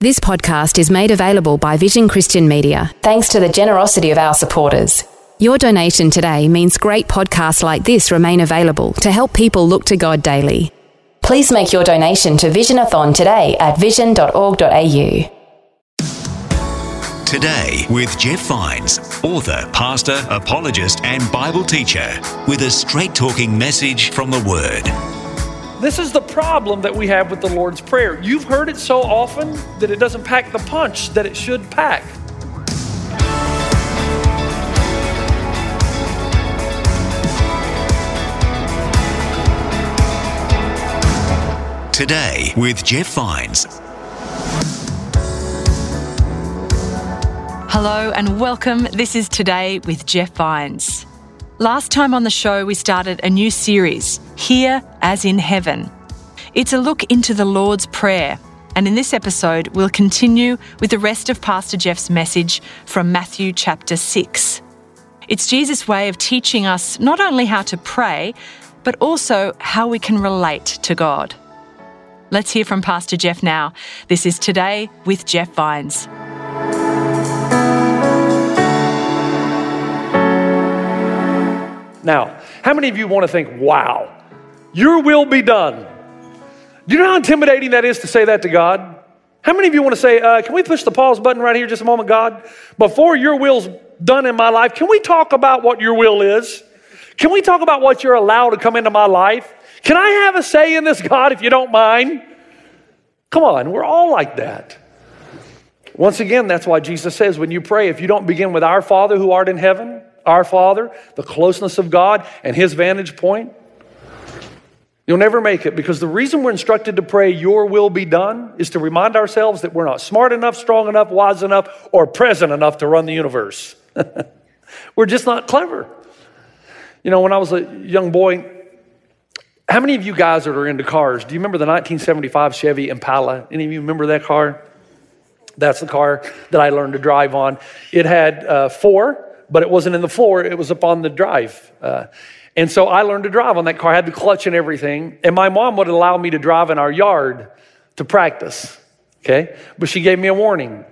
This podcast is made available by Vision Christian Media thanks to the generosity of our supporters. Your donation today means great podcasts like this remain available to help people look to God daily. Please make your donation to Visionathon today at vision.org.au. Today with Jeff Vines, author, pastor, apologist, and Bible teacher, with a straight talking message from the Word. This is the problem that we have with the Lord's Prayer. You've heard it so often that it doesn't pack the punch that it should pack. Today with Jeff Vines. Hello and welcome. This is Today with Jeff Vines. Last time on the show, we started a new series, Here as in Heaven. It's a look into the Lord's Prayer, and in this episode, we'll continue with the rest of Pastor Jeff's message from Matthew chapter 6. It's Jesus' way of teaching us not only how to pray, but also how we can relate to God. Let's hear from Pastor Jeff now. This is Today with Jeff Vines. Now, how many of you want to think, wow, your will be done? Do you know how intimidating that is to say that to God? How many of you want to say, uh, can we push the pause button right here just a moment, God? Before your will's done in my life, can we talk about what your will is? Can we talk about what you're allowed to come into my life? Can I have a say in this, God, if you don't mind? Come on, we're all like that. Once again, that's why Jesus says when you pray, if you don't begin with our Father who art in heaven, our Father, the closeness of God, and His vantage point, you'll never make it because the reason we're instructed to pray, Your will be done, is to remind ourselves that we're not smart enough, strong enough, wise enough, or present enough to run the universe. we're just not clever. You know, when I was a young boy, how many of you guys that are into cars, do you remember the 1975 Chevy Impala? Any of you remember that car? That's the car that I learned to drive on. It had uh, four but it wasn't in the floor, it was up on the drive. Uh, and so I learned to drive on that car. I had the clutch and everything. And my mom would allow me to drive in our yard to practice. Okay? But she gave me a warning.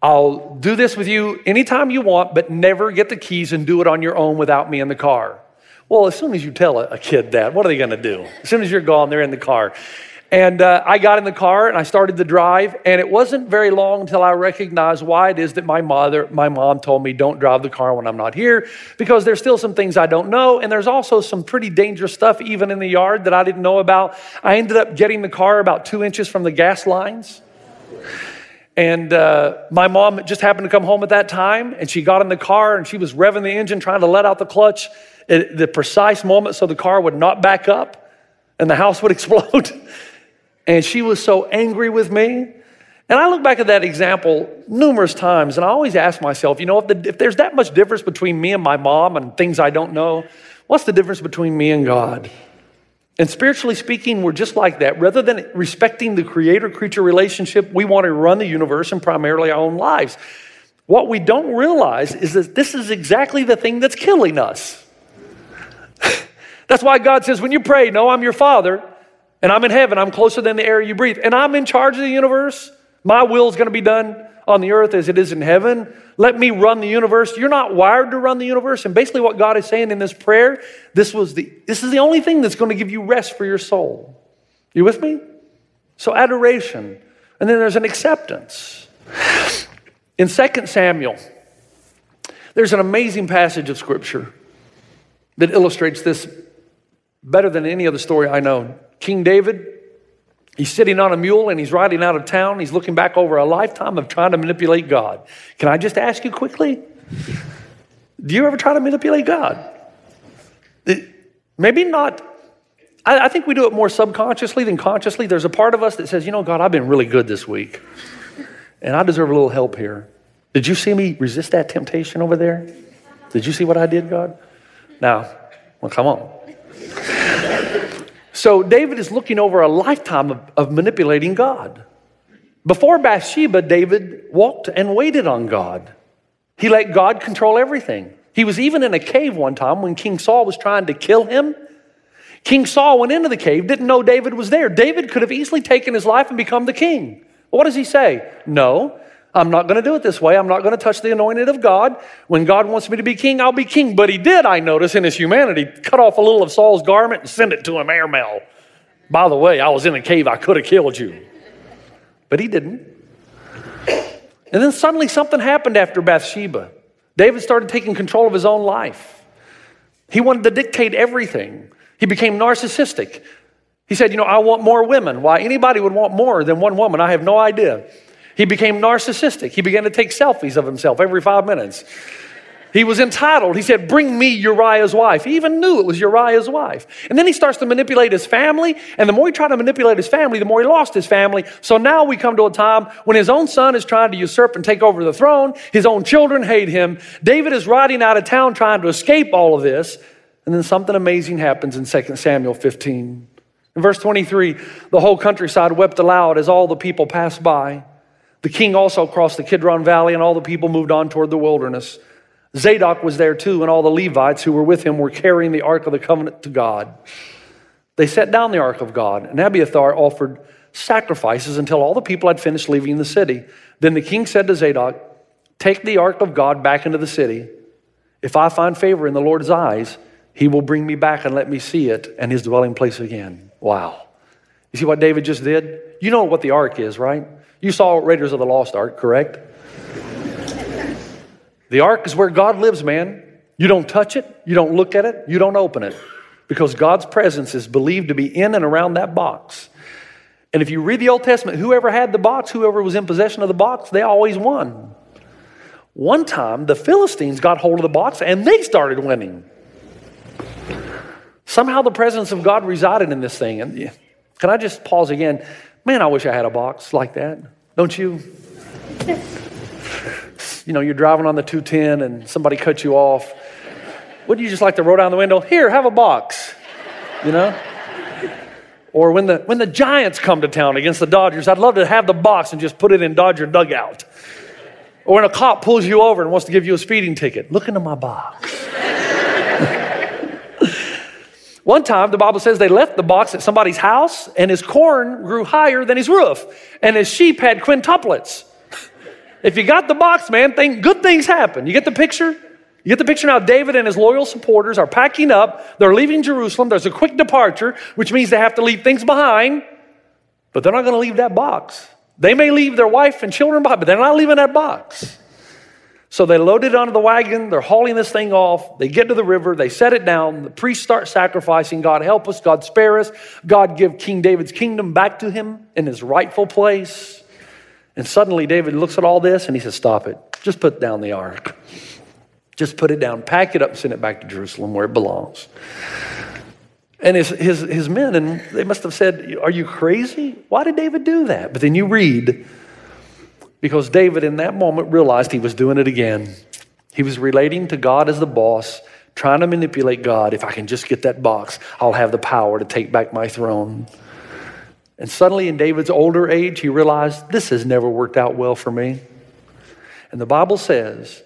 I'll do this with you anytime you want, but never get the keys and do it on your own without me in the car. Well, as soon as you tell a kid that, what are they to do? As soon as you're gone, they're in the car. And uh, I got in the car and I started to drive, and it wasn't very long until I recognized why it is that my mother, my mom told me don't drive the car when I'm not here, because there's still some things I don't know, and there's also some pretty dangerous stuff even in the yard that I didn't know about. I ended up getting the car about two inches from the gas lines. And uh, my mom just happened to come home at that time, and she got in the car and she was revving the engine, trying to let out the clutch at the precise moment so the car would not back up and the house would explode. And she was so angry with me. And I look back at that example numerous times, and I always ask myself, you know, if, the, if there's that much difference between me and my mom and things I don't know, what's the difference between me and God? And spiritually speaking, we're just like that. Rather than respecting the creator creature relationship, we want to run the universe and primarily our own lives. What we don't realize is that this is exactly the thing that's killing us. that's why God says, when you pray, no, I'm your father, and I'm in heaven. I'm closer than the air you breathe. And I'm in charge of the universe. My will is going to be done on the earth as it is in heaven. Let me run the universe. You're not wired to run the universe. And basically, what God is saying in this prayer, this was the this is the only thing that's going to give you rest for your soul. You with me? So adoration. And then there's an acceptance. In 2 Samuel, there's an amazing passage of scripture that illustrates this better than any other story I know. King David, he's sitting on a mule and he's riding out of town. He's looking back over a lifetime of trying to manipulate God. Can I just ask you quickly? Do you ever try to manipulate God? Maybe not. I, think we do it more subconsciously than consciously. There's a part of us that says, you know, God, I've been really good this week, and I deserve a little help here. Did you see me resist that temptation over there? Did you see what I did, God? Now, well, come on. So David is looking over a lifetime of, of manipulating God. Before Bathsheba, David walked and waited on God. He let God control everything. He was even in a cave one time when King Saul was trying to kill him. King Saul went into the cave, didn't know David was there. David could have easily taken his life and become the king. What does he say? No, I'm not going to do it this way. I'm not going to touch the anointed of God. When God wants me to be king, I'll be king. But he did, I notice, in his humanity, cut off a little of Saul's garment and send it to him airmail. By the way, I was in a cave. I could have killed you. But he didn't. And then suddenly something happened after Bathsheba. David started taking control of his own life. He wanted to dictate everything. He became narcissistic. He said, You know, I want more women. Why anybody would want more than one woman, I have no idea. He became narcissistic. He began to take selfies of himself every five minutes. He was entitled. He said, Bring me Uriah's wife. He even knew it was Uriah's wife. And then he starts to manipulate his family. And the more he tried to manipulate his family, the more he lost his family. So now we come to a time when his own son is trying to usurp and take over the throne. His own children hate him. David is riding out of town trying to escape all of this. And then something amazing happens in 2 Samuel 15. In verse 23, the whole countryside wept aloud as all the people passed by. The king also crossed the Kidron Valley, and all the people moved on toward the wilderness. Zadok was there too, and all the Levites who were with him were carrying the Ark of the Covenant to God. They set down the Ark of God, and Abiathar offered sacrifices until all the people had finished leaving the city. Then the king said to Zadok, Take the Ark of God back into the city. If I find favor in the Lord's eyes, he will bring me back and let me see it and his dwelling place again. Wow. You see what David just did? You know what the ark is, right? You saw Raiders of the Lost Ark, correct? The ark is where God lives, man. You don't touch it, you don't look at it, you don't open it because God's presence is believed to be in and around that box. And if you read the Old Testament, whoever had the box, whoever was in possession of the box, they always won. One time, the Philistines got hold of the box and they started winning. Somehow the presence of God resided in this thing. And can I just pause again? Man, I wish I had a box like that. Don't you? you know, you're driving on the 210 and somebody cuts you off. Wouldn't you just like to roll down the window? Here, have a box. You know? Or when the, when the Giants come to town against the Dodgers, I'd love to have the box and just put it in Dodger dugout. Or when a cop pulls you over and wants to give you a speeding ticket, look into my box. One time, the Bible says they left the box at somebody's house, and his corn grew higher than his roof, and his sheep had quintuplets. If you got the box, man, think good things happen. You get the picture? You get the picture now? David and his loyal supporters are packing up. They're leaving Jerusalem. There's a quick departure, which means they have to leave things behind, but they're not going to leave that box. They may leave their wife and children behind, but they're not leaving that box. So they load it onto the wagon. They're hauling this thing off. They get to the river. They set it down. The priests start sacrificing. God help us. God spare us. God give King David's kingdom back to him in his rightful place. And suddenly David looks at all this and he says, Stop it. Just put down the ark. Just put it down, pack it up, and send it back to Jerusalem where it belongs. And his, his, his men, and they must have said, Are you crazy? Why did David do that? But then you read, because David in that moment realized he was doing it again. He was relating to God as the boss, trying to manipulate God. If I can just get that box, I'll have the power to take back my throne. And suddenly, in David's older age, he realized this has never worked out well for me. And the Bible says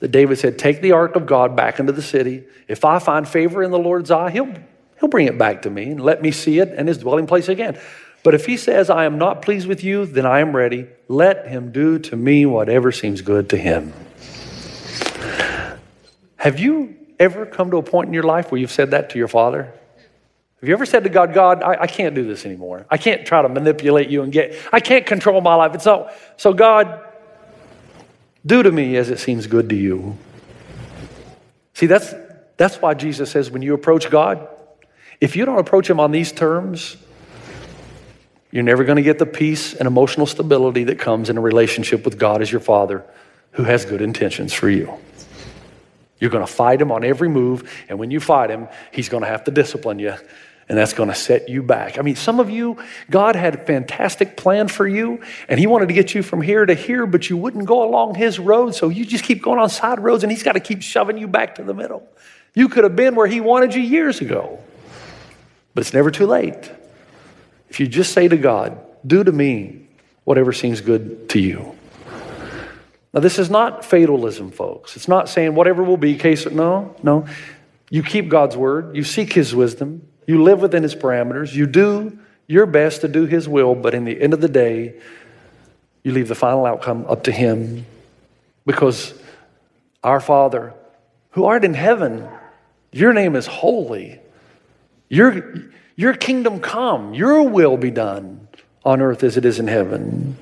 that David said, Take the ark of God back into the city. If I find favor in the Lord's eye, he'll, he'll bring it back to me and let me see it and his dwelling place again. But if he says, I am not pleased with you, then I am ready. Let him do to me whatever seems good to him. Have you ever come to a point in your life where you've said that to your father? Have you ever said to God, God, I, I, can't do this anymore. I can't try to manipulate you and get, I can't control my life. It's not, so God, do to me as it seems good to you. See, that's, that's why Jesus says when you approach God, if you don't approach him on these terms, you're never going to get the peace and emotional stability that comes in a relationship with God as your Father who has good intentions for you. You're going to fight him on every move, and when you fight him, he's going to have to discipline you And that's going to set you back. I mean, some of you, God had a fantastic plan for you, and He wanted to get you from here to here, but you wouldn't go along His road, so you just keep going on side roads, and He's got to keep shoving you back to the middle. You could have been where He wanted you years ago, but it's never too late. If you just say to God, Do to me whatever seems good to you. Now, this is not fatalism, folks. It's not saying whatever will be, case. No, no. You keep God's word, you seek His wisdom, you live within His parameters, you do your best to do His will, but in the end of the day, you leave the final outcome up to Him because our Father, who art in heaven, your name is holy. Your, your kingdom come, your will be done on earth as it is in heaven.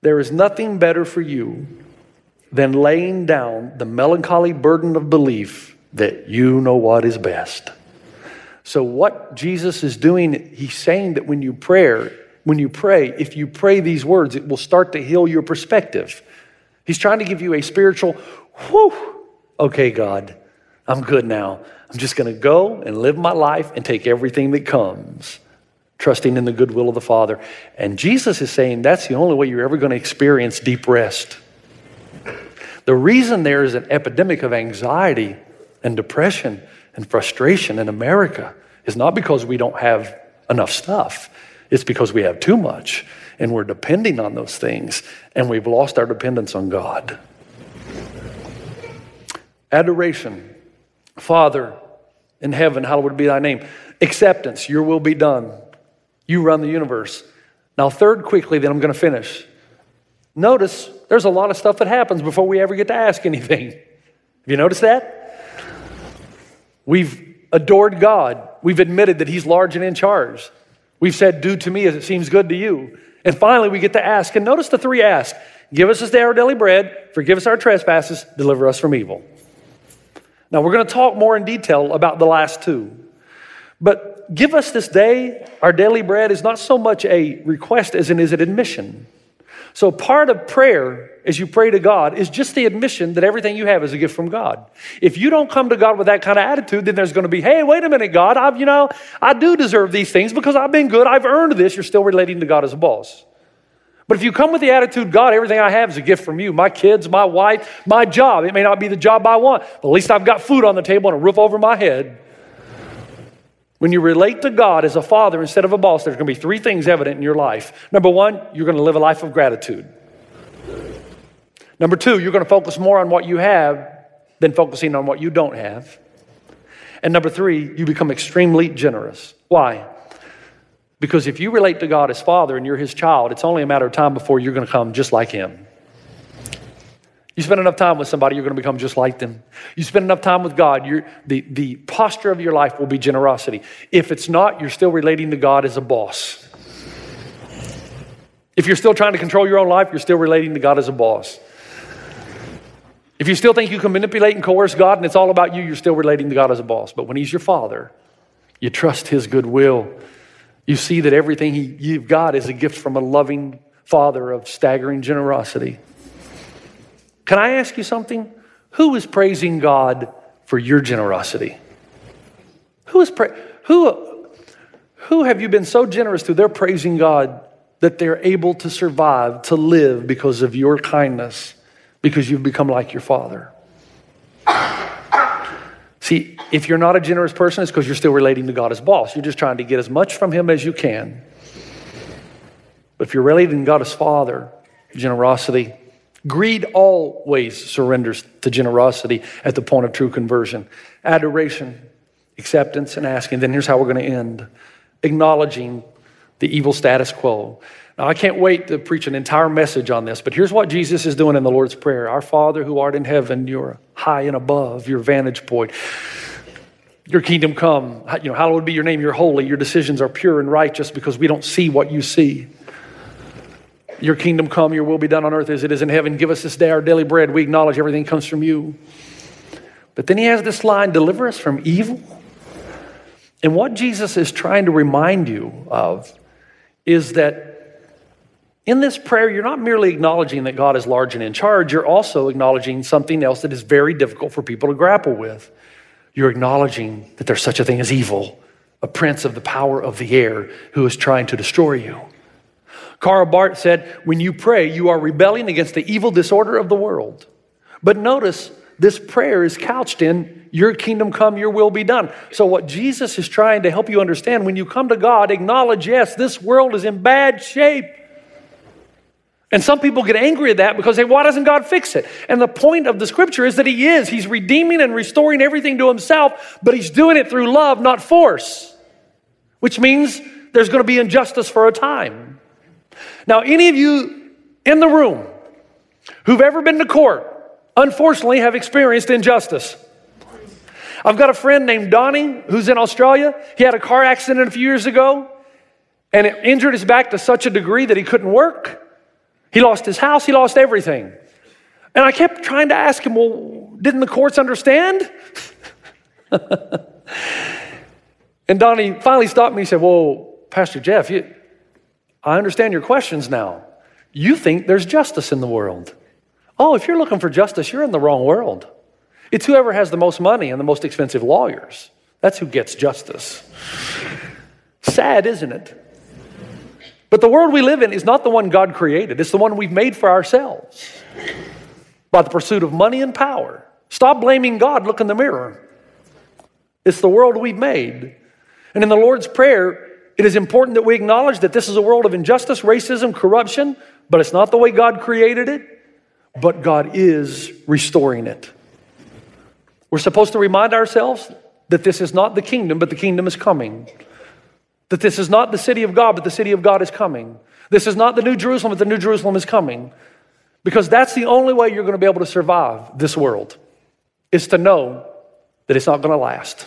There is nothing better for you than laying down the melancholy burden of belief that you know what is best. So what Jesus is doing, he's saying that when you pray, when you pray, if you pray these words, it will start to heal your perspective. He's trying to give you a spiritual, whew, okay, God, I'm good now. I'm just going to go and live my life and take everything that comes trusting in the goodwill of the Father. And Jesus is saying that's the only way you're ever going to experience deep rest. The reason there is an epidemic of anxiety and depression and frustration in America is not because we don't have enough stuff, it's because we have too much and we're depending on those things and we've lost our dependence on God. Adoration. Father in heaven, hallowed be thy name. Acceptance, your will be done. You run the universe. Now, third, quickly, then I'm going to finish. Notice there's a lot of stuff that happens before we ever get to ask anything. Have you noticed that? We've adored God. We've admitted that He's large and in charge. We've said, Do to me as it seems good to you. And finally, we get to ask. And notice the three ask Give us this day our daily bread, forgive us our trespasses, deliver us from evil. Now, we're going to talk more in detail about the last two. But give us this day our daily bread is not so much a request as it is an admission. So, part of prayer as you pray to God is just the admission that everything you have is a gift from God. If you don't come to God with that kind of attitude, then there's going to be, hey, wait a minute, God, I've, you know, I do deserve these things because I've been good, I've earned this. You're still relating to God as a boss. But if you come with the attitude, God, everything I have is a gift from you my kids, my wife, my job. It may not be the job I want, but at least I've got food on the table and a roof over my head. When you relate to God as a father instead of a boss, there's going to be three things evident in your life. Number one, you're going to live a life of gratitude. Number two, you're going to focus more on what you have than focusing on what you don't have. And number three, you become extremely generous. Why? Because if you relate to God as Father and you're His child, it's only a matter of time before you're going to come just like Him. You spend enough time with somebody, you're going to become just like them. You spend enough time with God, the, the posture of your life will be generosity. If it's not, you're still relating to God as a boss. If you're still trying to control your own life, you're still relating to God as a boss. If you still think you can manipulate and coerce God and it's all about you, you're still relating to God as a boss. But when He's your Father, you trust His goodwill. You see that everything he, you've got is a gift from a loving Father of staggering generosity. Can I ask you something? Who is praising God for your generosity? Who is pra- who who have you been so generous to? They're praising God that they're able to survive, to live because of your kindness, because you've become like your father. See, if you're not a generous person, it's because you're still relating to God as boss. You're just trying to get as much from Him as you can. But if you're relating to God as Father, generosity, Greed always surrenders to generosity at the point of true conversion. Adoration, acceptance, and asking. Then here's how we're going to end acknowledging the evil status quo. Now, I can't wait to preach an entire message on this, but here's what Jesus is doing in the Lord's Prayer Our Father who art in heaven, you're high and above your vantage point. Your kingdom come, you know, hallowed be your name, you're holy, your decisions are pure and righteous because we don't see what you see. Your kingdom come, your will be done on earth as it is in heaven. Give us this day our daily bread. We acknowledge everything comes from you. But then he has this line deliver us from evil. And what Jesus is trying to remind you of is that in this prayer, you're not merely acknowledging that God is large and in charge, you're also acknowledging something else that is very difficult for people to grapple with. You're acknowledging that there's such a thing as evil, a prince of the power of the air who is trying to destroy you. Karl Barth said, When you pray, you are rebelling against the evil disorder of the world. But notice, this prayer is couched in, Your kingdom come, your will be done. So, what Jesus is trying to help you understand when you come to God, acknowledge, yes, this world is in bad shape. And some people get angry at that because they, say, why doesn't God fix it? And the point of the scripture is that He is. He's redeeming and restoring everything to Himself, but He's doing it through love, not force, which means there's going to be injustice for a time. Now, any of you in the room who've ever been to court, unfortunately, have experienced injustice. I've got a friend named Donnie who's in Australia. He had a car accident a few years ago and it injured his back to such a degree that he couldn't work. He lost his house, he lost everything. And I kept trying to ask him, well, didn't the courts understand? and Donnie finally stopped me and said, Well, Pastor Jeff, you, I understand your questions now. You think there's justice in the world. Oh, if you're looking for justice, you're in the wrong world. It's whoever has the most money and the most expensive lawyers. That's who gets justice. Sad, isn't it? But the world we live in is not the one God created, it's the one we've made for ourselves by the pursuit of money and power. Stop blaming God, look in the mirror. It's the world we've made. And in the Lord's Prayer, it is important that we acknowledge that this is a world of injustice, racism, corruption, but it's not the way God created it, but God is restoring it. We're supposed to remind ourselves that this is not the kingdom, but the kingdom is coming. That this is not the city of God, but the city of God is coming. This is not the New Jerusalem, but the New Jerusalem is coming. Because that's the only way you're going to be able to survive this world, is to know that it's not going to last.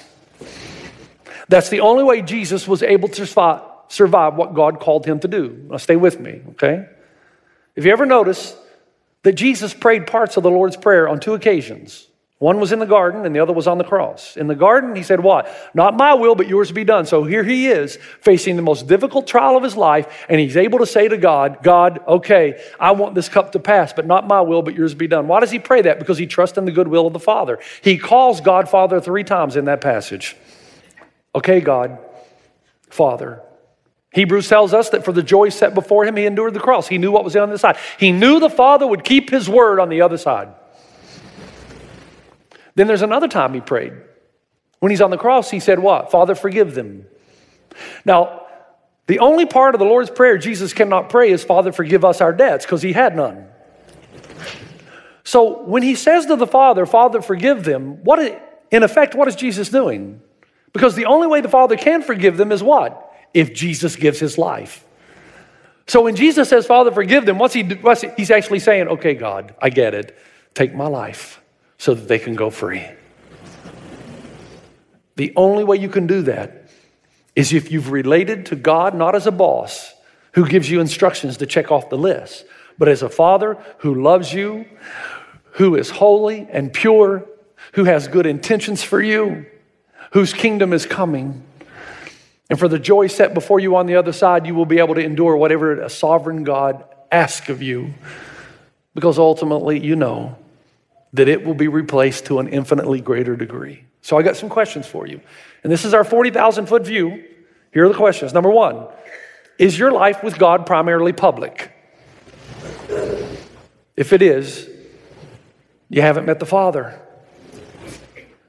That's the only way Jesus was able to survive, what God called him to do. Now, stay with me, okay? If you ever notice that Jesus prayed parts of the Lord's Prayer on two occasions, one was in the garden and the other was on the cross. In the garden, he said, What? Not my will, but yours be done. So here he is facing the most difficult trial of his life, and he's able to say to God, God, okay, I want this cup to pass, but not my will, but yours be done. Why does he pray that? Because he trusts in the goodwill of the Father. He calls God Father three times in that passage. Okay, God, Father. Hebrews tells us that for the joy set before him, he endured the cross. He knew what was on the other side. He knew the Father would keep his word on the other side. Then there's another time he prayed. When he's on the cross, he said, What? Father, forgive them. Now, the only part of the Lord's Prayer Jesus cannot pray is, Father, forgive us our debts, because he had none. So when he says to the Father, Father, forgive them, what in effect, what is Jesus doing? Because the only way the Father can forgive them is what? If Jesus gives his life. So when Jesus says, Father, forgive them, what's he, what's he, he's actually saying, okay, God, I get it. Take my life so that they can go free. The only way you can do that is if you've related to God not as a boss who gives you instructions to check off the list, but as a father who loves you, who is holy and pure, who has good intentions for you, whose kingdom is coming. And for the joy set before you on the other side, you will be able to endure whatever a sovereign God asks of you, because ultimately you know that it will be replaced to an infinitely greater degree. So I got some questions for you. And this is our 40,000 foot view. Here are the questions. Number one Is your life with God primarily public? If it is, you haven't met the Father.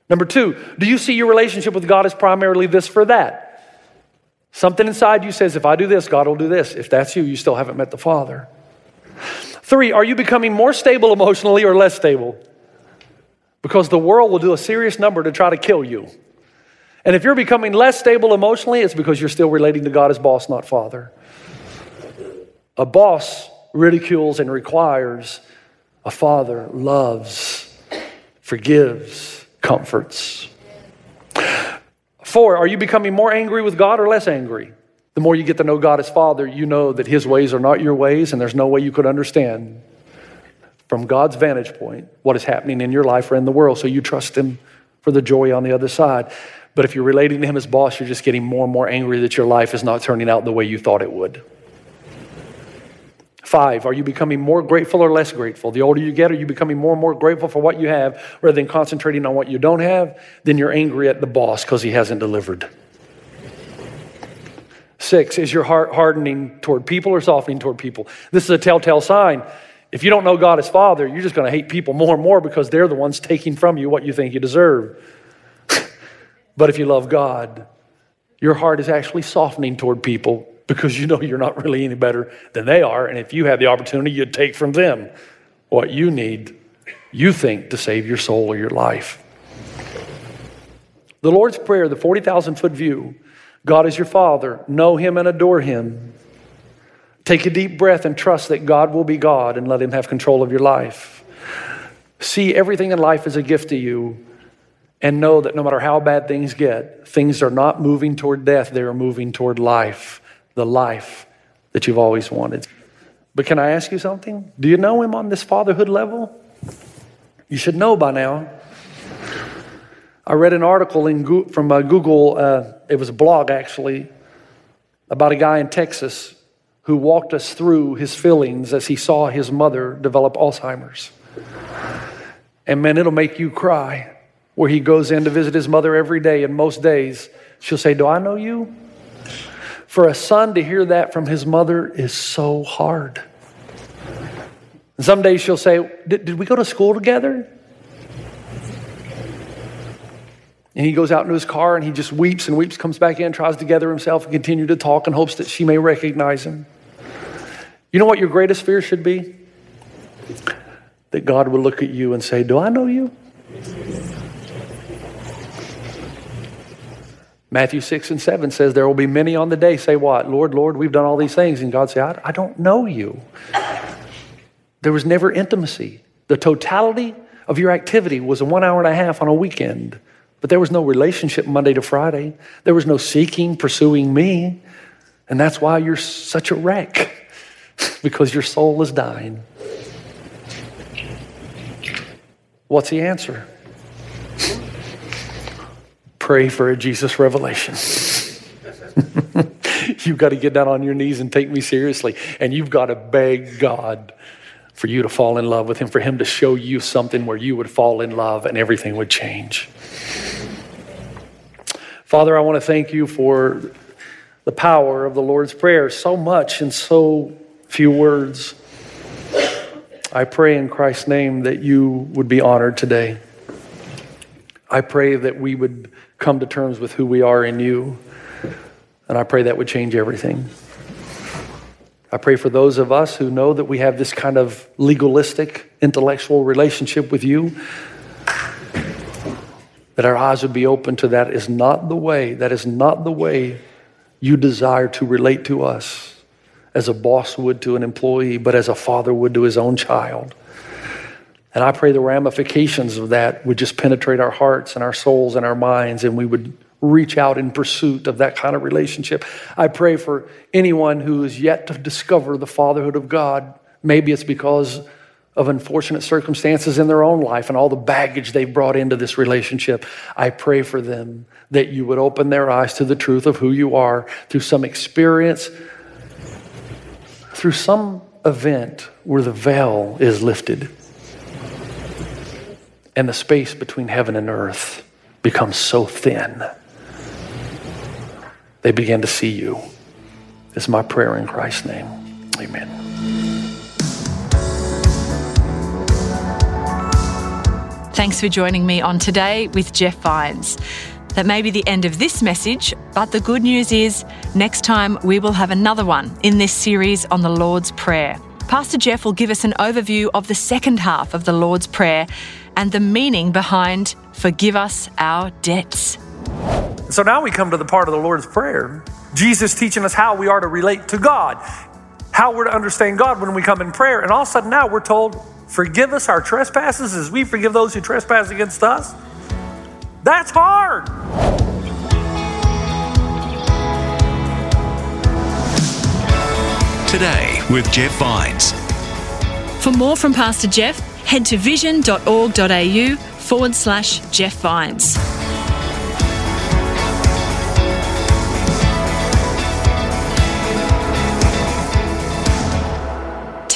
Number two, do you see your relationship with God as primarily this for that? Something inside you says, if I do this, God will do this. If that's you, you still haven't met the Father. Three, are you becoming more stable emotionally or less stable? Because the world will do a serious number to try to kill you. And if you're becoming less stable emotionally, it's because you're still relating to God as boss, not father. A boss ridicules and requires, a father loves, forgives, comforts. Four, are you becoming more angry with God or less angry? The more you get to know God as Father, you know that His ways are not your ways, and there's no way you could understand from God's vantage point what is happening in your life or in the world. So you trust Him for the joy on the other side. But if you're relating to Him as boss, you're just getting more and more angry that your life is not turning out the way you thought it would. Five, are you becoming more grateful or less grateful? The older you get, are you becoming more and more grateful for what you have rather than concentrating on what you don't have? Then you're angry at the boss because he hasn't delivered. Six, is your heart hardening toward people or softening toward people? This is a telltale sign. If you don't know God as Father, you're just going to hate people more and more because they're the ones taking from you what you think you deserve. but if you love God, your heart is actually softening toward people because you know you're not really any better than they are. And if you have the opportunity, you'd take from them what you need, you think, to save your soul or your life. The Lord's Prayer, the 40,000 foot view God is your Father, know Him and adore Him. Take a deep breath and trust that God will be God and let Him have control of your life. See everything in life as a gift to you and know that no matter how bad things get, things are not moving toward death, they are moving toward life, the life that you've always wanted. But can I ask you something? Do you know Him on this fatherhood level? You should know by now. I read an article in, from uh, Google, uh, it was a blog actually, about a guy in Texas who walked us through his feelings as he saw his mother develop Alzheimer's. And man, it'll make you cry. Where he goes in to visit his mother every day, and most days she'll say, Do I know you? For a son to hear that from his mother is so hard. And some days she'll say, Did we go to school together? And he goes out into his car and he just weeps and weeps, comes back in, tries to gather himself and continue to talk in hopes that she may recognize him. You know what your greatest fear should be? That God will look at you and say, Do I know you? Matthew 6 and 7 says, There will be many on the day say, What? Lord, Lord, we've done all these things. And God say, I, I don't know you. There was never intimacy. The totality of your activity was a one hour and a half on a weekend. But there was no relationship Monday to Friday. There was no seeking, pursuing me. And that's why you're such a wreck, because your soul is dying. What's the answer? Pray for a Jesus revelation. you've got to get down on your knees and take me seriously. And you've got to beg God for you to fall in love with Him, for Him to show you something where you would fall in love and everything would change. Father, I want to thank you for the power of the Lord's Prayer, so much in so few words. I pray in Christ's name that you would be honored today. I pray that we would come to terms with who we are in you, and I pray that would change everything. I pray for those of us who know that we have this kind of legalistic, intellectual relationship with you that our eyes would be open to that is not the way, that is not the way you desire to relate to us as a boss would to an employee, but as a father would to his own child. And I pray the ramifications of that would just penetrate our hearts and our souls and our minds, and we would reach out in pursuit of that kind of relationship. I pray for anyone who is yet to discover the fatherhood of God. Maybe it's because of unfortunate circumstances in their own life and all the baggage they've brought into this relationship. I pray for them that you would open their eyes to the truth of who you are through some experience, through some event where the veil is lifted and the space between heaven and earth becomes so thin. They begin to see you. It's my prayer in Christ's name. Amen. Thanks for joining me on Today with Jeff Vines. That may be the end of this message, but the good news is next time we will have another one in this series on the Lord's Prayer. Pastor Jeff will give us an overview of the second half of the Lord's Prayer and the meaning behind forgive us our debts. So now we come to the part of the Lord's Prayer. Jesus teaching us how we are to relate to God, how we're to understand God when we come in prayer. And all of a sudden now we're told, forgive us our trespasses as we forgive those who trespass against us? That's hard. Today with Jeff Vines. For more from Pastor Jeff, head to vision.org.au forward slash Jeff Vines.